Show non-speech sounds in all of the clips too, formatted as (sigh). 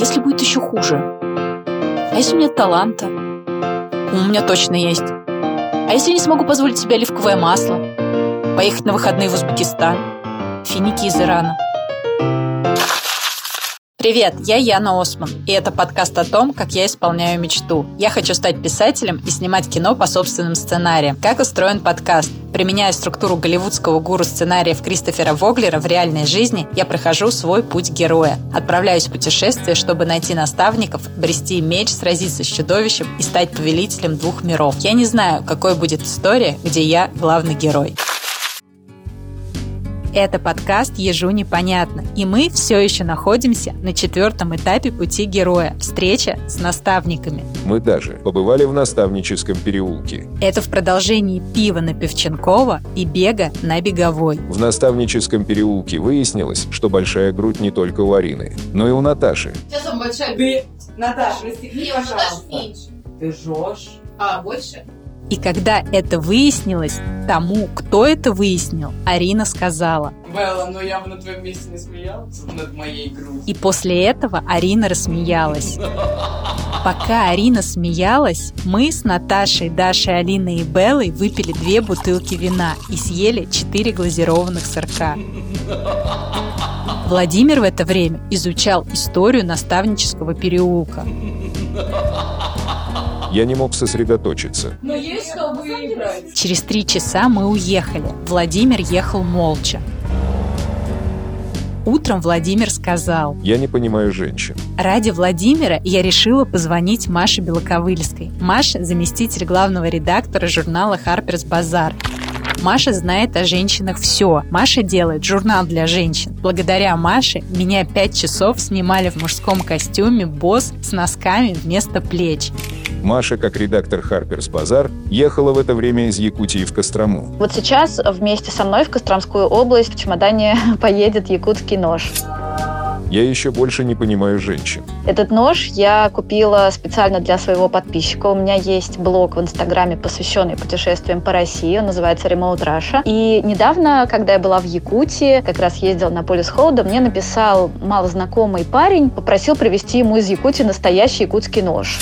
если будет еще хуже? А если нет таланта? У меня точно есть. А если не смогу позволить себе оливковое масло? Поехать на выходные в Узбекистан? Финики из Ирана? Привет, я Яна Осман, и это подкаст о том, как я исполняю мечту. Я хочу стать писателем и снимать кино по собственным сценариям. Как устроен подкаст? Применяя структуру голливудского гуру сценариев Кристофера Воглера в реальной жизни, я прохожу свой путь героя. Отправляюсь в путешествие, чтобы найти наставников, брести меч, сразиться с чудовищем и стать повелителем двух миров. Я не знаю, какой будет история, где я главный герой. Это подкаст «Ежу непонятно», и мы все еще находимся на четвертом этапе пути героя – встреча с наставниками. Мы даже побывали в наставническом переулке. Это в продолжении пива на Певченкова и бега на Беговой. В наставническом переулке выяснилось, что большая грудь не только у Арины, но и у Наташи. Сейчас он большая. Ты, Наташа, расстегни, пожалуйста. Ты жжешь. А, больше? И когда это выяснилось, тому, кто это выяснил, Арина сказала. Белла, но я бы на твоем месте не смеялся над моей грудью. И после этого Арина рассмеялась. Пока Арина смеялась, мы с Наташей, Дашей, Алиной и Беллой выпили две бутылки вина и съели четыре глазированных сырка. Владимир в это время изучал историю наставнического переулка. Я не мог сосредоточиться. Выиграть. Через три часа мы уехали. Владимир ехал молча. Утром Владимир сказал, Я не понимаю женщин. Ради Владимира я решила позвонить Маше Белоковыльской. Маша – заместитель главного редактора журнала Harper's Bazaar. Маша знает о женщинах все. Маша делает журнал для женщин. Благодаря Маше меня пять часов снимали в мужском костюме босс с носками вместо плеч. Маша, как редактор Harper's Bazaar, ехала в это время из Якутии в Кострому. Вот сейчас вместе со мной в Костромскую область в чемодане (laughs) поедет якутский нож. Я еще больше не понимаю женщин. Этот нож я купила специально для своего подписчика. У меня есть блог в Инстаграме, посвященный путешествиям по России. Он называется Remote Russia. И недавно, когда я была в Якутии, как раз ездила на полюс холода, мне написал малознакомый парень, попросил привезти ему из Якутии настоящий якутский нож.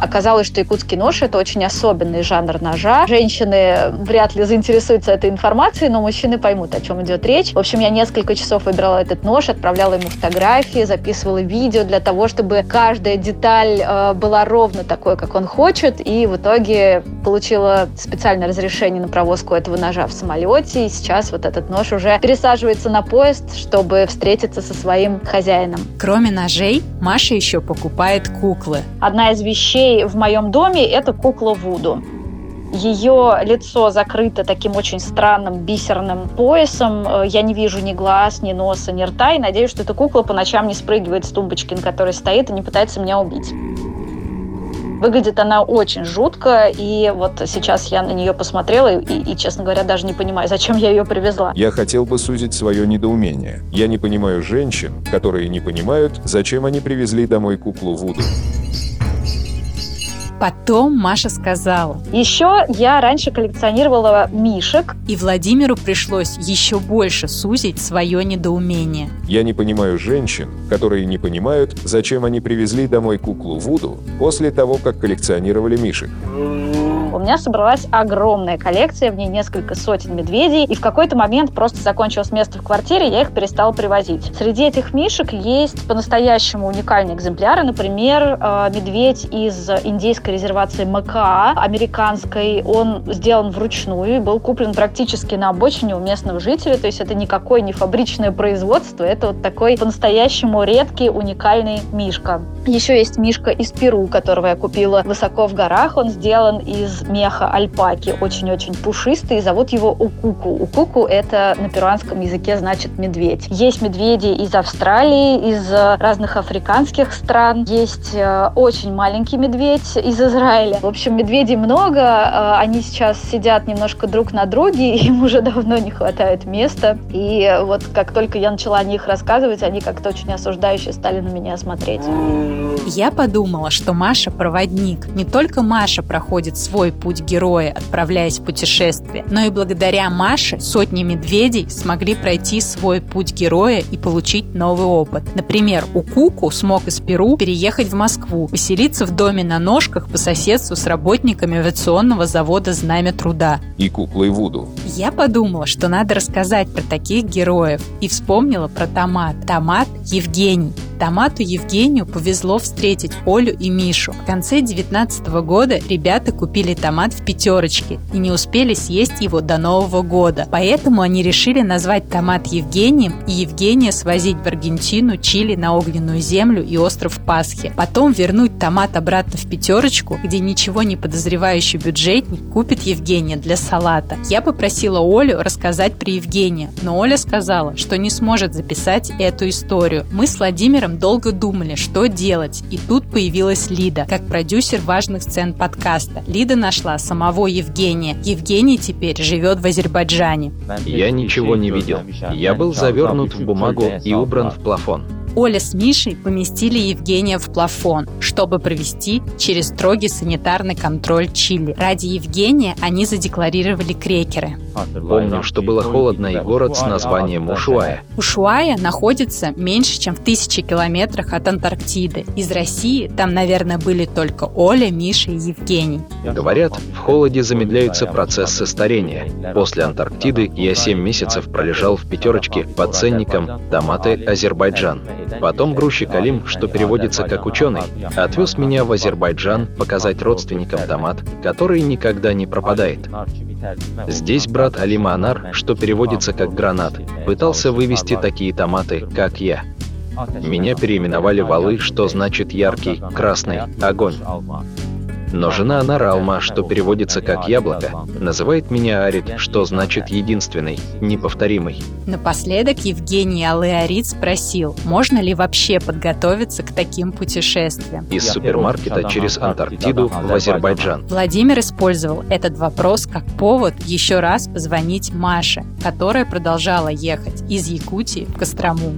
Оказалось, что якутский нож – это очень особенный жанр ножа. Женщины вряд ли заинтересуются этой информацией, но мужчины поймут, о чем идет речь. В общем, я несколько часов выбирала этот нож, отправляла ему фотографии, записывала видео для того, чтобы каждая деталь э, была ровно такой, как он хочет. И в итоге получила специальное разрешение на провозку этого ножа в самолете. И сейчас вот этот нож уже пересаживается на поезд, чтобы встретиться со своим хозяином. Кроме ножей, Маша еще покупает куклы. Одна из вещей в моем доме – это кукла Вуду. Ее лицо закрыто таким очень странным бисерным поясом. Э, Я не вижу ни глаз, ни носа, ни рта. И надеюсь, что эта кукла по ночам не спрыгивает с тумбочки, на которой стоит, и не пытается меня убить. Выглядит она очень жутко, и вот сейчас я на нее посмотрела и, и, честно говоря, даже не понимаю, зачем я ее привезла. Я хотел бы сузить свое недоумение. Я не понимаю женщин, которые не понимают, зачем они привезли домой куклу Вуду. Потом Маша сказала, Еще я раньше коллекционировала мишек, и Владимиру пришлось еще больше сузить свое недоумение. Я не понимаю женщин, которые не понимают, зачем они привезли домой куклу Вуду после того, как коллекционировали мишек. У меня собралась огромная коллекция, в ней несколько сотен медведей, и в какой-то момент просто закончилось место в квартире, я их перестала привозить. Среди этих мишек есть по-настоящему уникальные экземпляры, например, э, медведь из индейской резервации МКА, американской. Он сделан вручную и был куплен практически на обочине у местного жителя, то есть это никакое не фабричное производство, это вот такой по-настоящему редкий, уникальный мишка. Еще есть мишка из Перу, которого я купила высоко в горах, он сделан из меха альпаки, очень-очень пушистый, зовут его Укуку. Укуку это на перуанском языке значит медведь. Есть медведи из Австралии, из э, разных африканских стран, есть э, очень маленький медведь из Израиля. В общем, медведей много, э, они сейчас сидят немножко друг на друге, (laughs) им уже давно не хватает места. И вот как только я начала о них рассказывать, они как-то очень осуждающе стали на меня смотреть. Я подумала, что Маша проводник. Не только Маша проходит свой путь героя, отправляясь в путешествие, но и благодаря Маше сотни медведей смогли пройти свой путь героя и получить новый опыт. Например, у Куку смог из Перу переехать в Москву, поселиться в доме на ножках по соседству с работниками авиационного завода «Знамя труда». И куклой Вуду. Я подумала, что надо рассказать про таких героев и вспомнила про томат. Томат Евгений. Томату Евгению повезло встретить Олю и Мишу. В конце 19 года ребята купили томат в пятерочке и не успели съесть его до Нового года. Поэтому они решили назвать томат Евгением и Евгения свозить в Аргентину, Чили на огненную землю и остров Пасхи. Потом вернуть томат обратно в пятерочку, где ничего не подозревающий бюджетник купит Евгения для салата. Я попросила Олю рассказать про Евгения, но Оля сказала, что не сможет записать эту историю. Мы с Владимиром долго думали, что делать, и тут появилась Лида, как продюсер важных сцен подкаста. Лида нашла самого Евгения. Евгений теперь живет в Азербайджане. Я ничего не видел. Я был завернут в бумагу и убран в плафон. Оля с Мишей поместили Евгения в плафон, чтобы провести через строгий санитарный контроль Чили. Ради Евгения они задекларировали крекеры. Помню, что было холодно и город с названием Ушуая. Ушуая находится меньше, чем в тысячи километрах от Антарктиды. Из России там, наверное, были только Оля, Миша и Евгений. Говорят, в холоде замедляются процессы старения. После Антарктиды я 7 месяцев пролежал в пятерочке под ценником «Томаты Азербайджан». Потом грузчик Алим, что переводится как «ученый», отвез меня в Азербайджан показать родственникам томат, который никогда не пропадает. Здесь брат Алима Анар, что переводится как «гранат», пытался вывести такие томаты, как я. Меня переименовали валы, что значит яркий, красный, огонь. Но жена Наралма, что переводится как «яблоко», называет меня Арит, что значит «единственный», «неповторимый». Напоследок Евгений Алыарит спросил, можно ли вообще подготовиться к таким путешествиям. Из супермаркета через Антарктиду в Азербайджан. Владимир использовал этот вопрос как повод еще раз позвонить Маше, которая продолжала ехать из Якутии в Кострому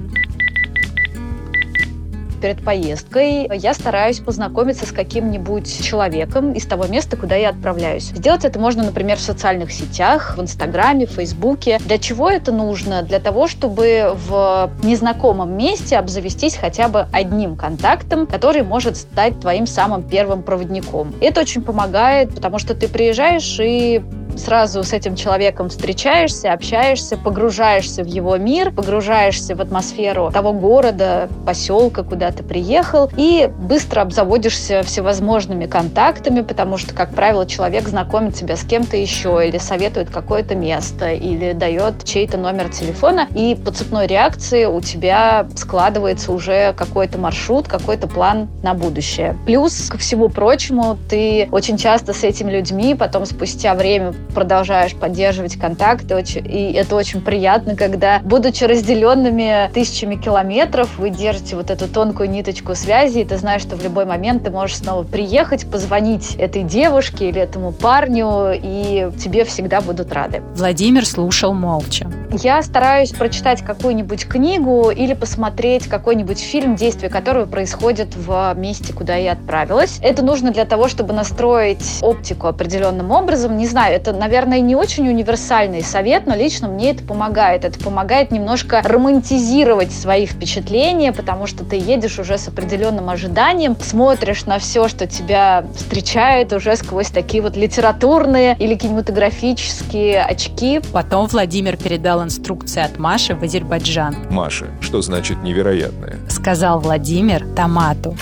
перед поездкой я стараюсь познакомиться с каким-нибудь человеком из того места, куда я отправляюсь. Сделать это можно, например, в социальных сетях, в Инстаграме, в Фейсбуке. Для чего это нужно? Для того, чтобы в незнакомом месте обзавестись хотя бы одним контактом, который может стать твоим самым первым проводником. Это очень помогает, потому что ты приезжаешь и сразу с этим человеком встречаешься, общаешься, погружаешься в его мир, погружаешься в атмосферу того города, поселка, куда ты приехал, и быстро обзаводишься всевозможными контактами, потому что, как правило, человек знакомит тебя с кем-то еще, или советует какое-то место, или дает чей-то номер телефона, и по цепной реакции у тебя складывается уже какой-то маршрут, какой-то план на будущее. Плюс, ко всему прочему, ты очень часто с этими людьми потом спустя время продолжаешь поддерживать контакты, и это очень приятно, когда, будучи разделенными тысячами километров, вы держите вот эту тонкую ниточку связи, и ты знаешь, что в любой момент ты можешь снова приехать, позвонить этой девушке или этому парню, и тебе всегда будут рады. Владимир слушал молча. Я стараюсь прочитать какую-нибудь книгу или посмотреть какой-нибудь фильм, действие которого происходит в месте, куда я отправилась. Это нужно для того, чтобы настроить оптику определенным образом. Не знаю, это наверное, не очень универсальный совет, но лично мне это помогает. Это помогает немножко романтизировать свои впечатления, потому что ты едешь уже с определенным ожиданием, смотришь на все, что тебя встречает уже сквозь такие вот литературные или кинематографические очки. Потом Владимир передал инструкции от Маши в Азербайджан. Маша, что значит невероятное? Сказал Владимир Томату.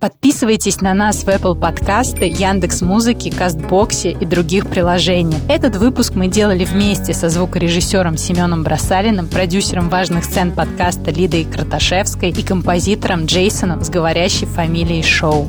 Подписывайтесь на нас в Apple подкасты, Яндекс Музыки, Кастбоксе и других приложениях. Этот выпуск мы делали вместе со звукорежиссером Семеном Бросалиным, продюсером важных сцен подкаста Лидой Краташевской и композитором Джейсоном с говорящей фамилией Шоу.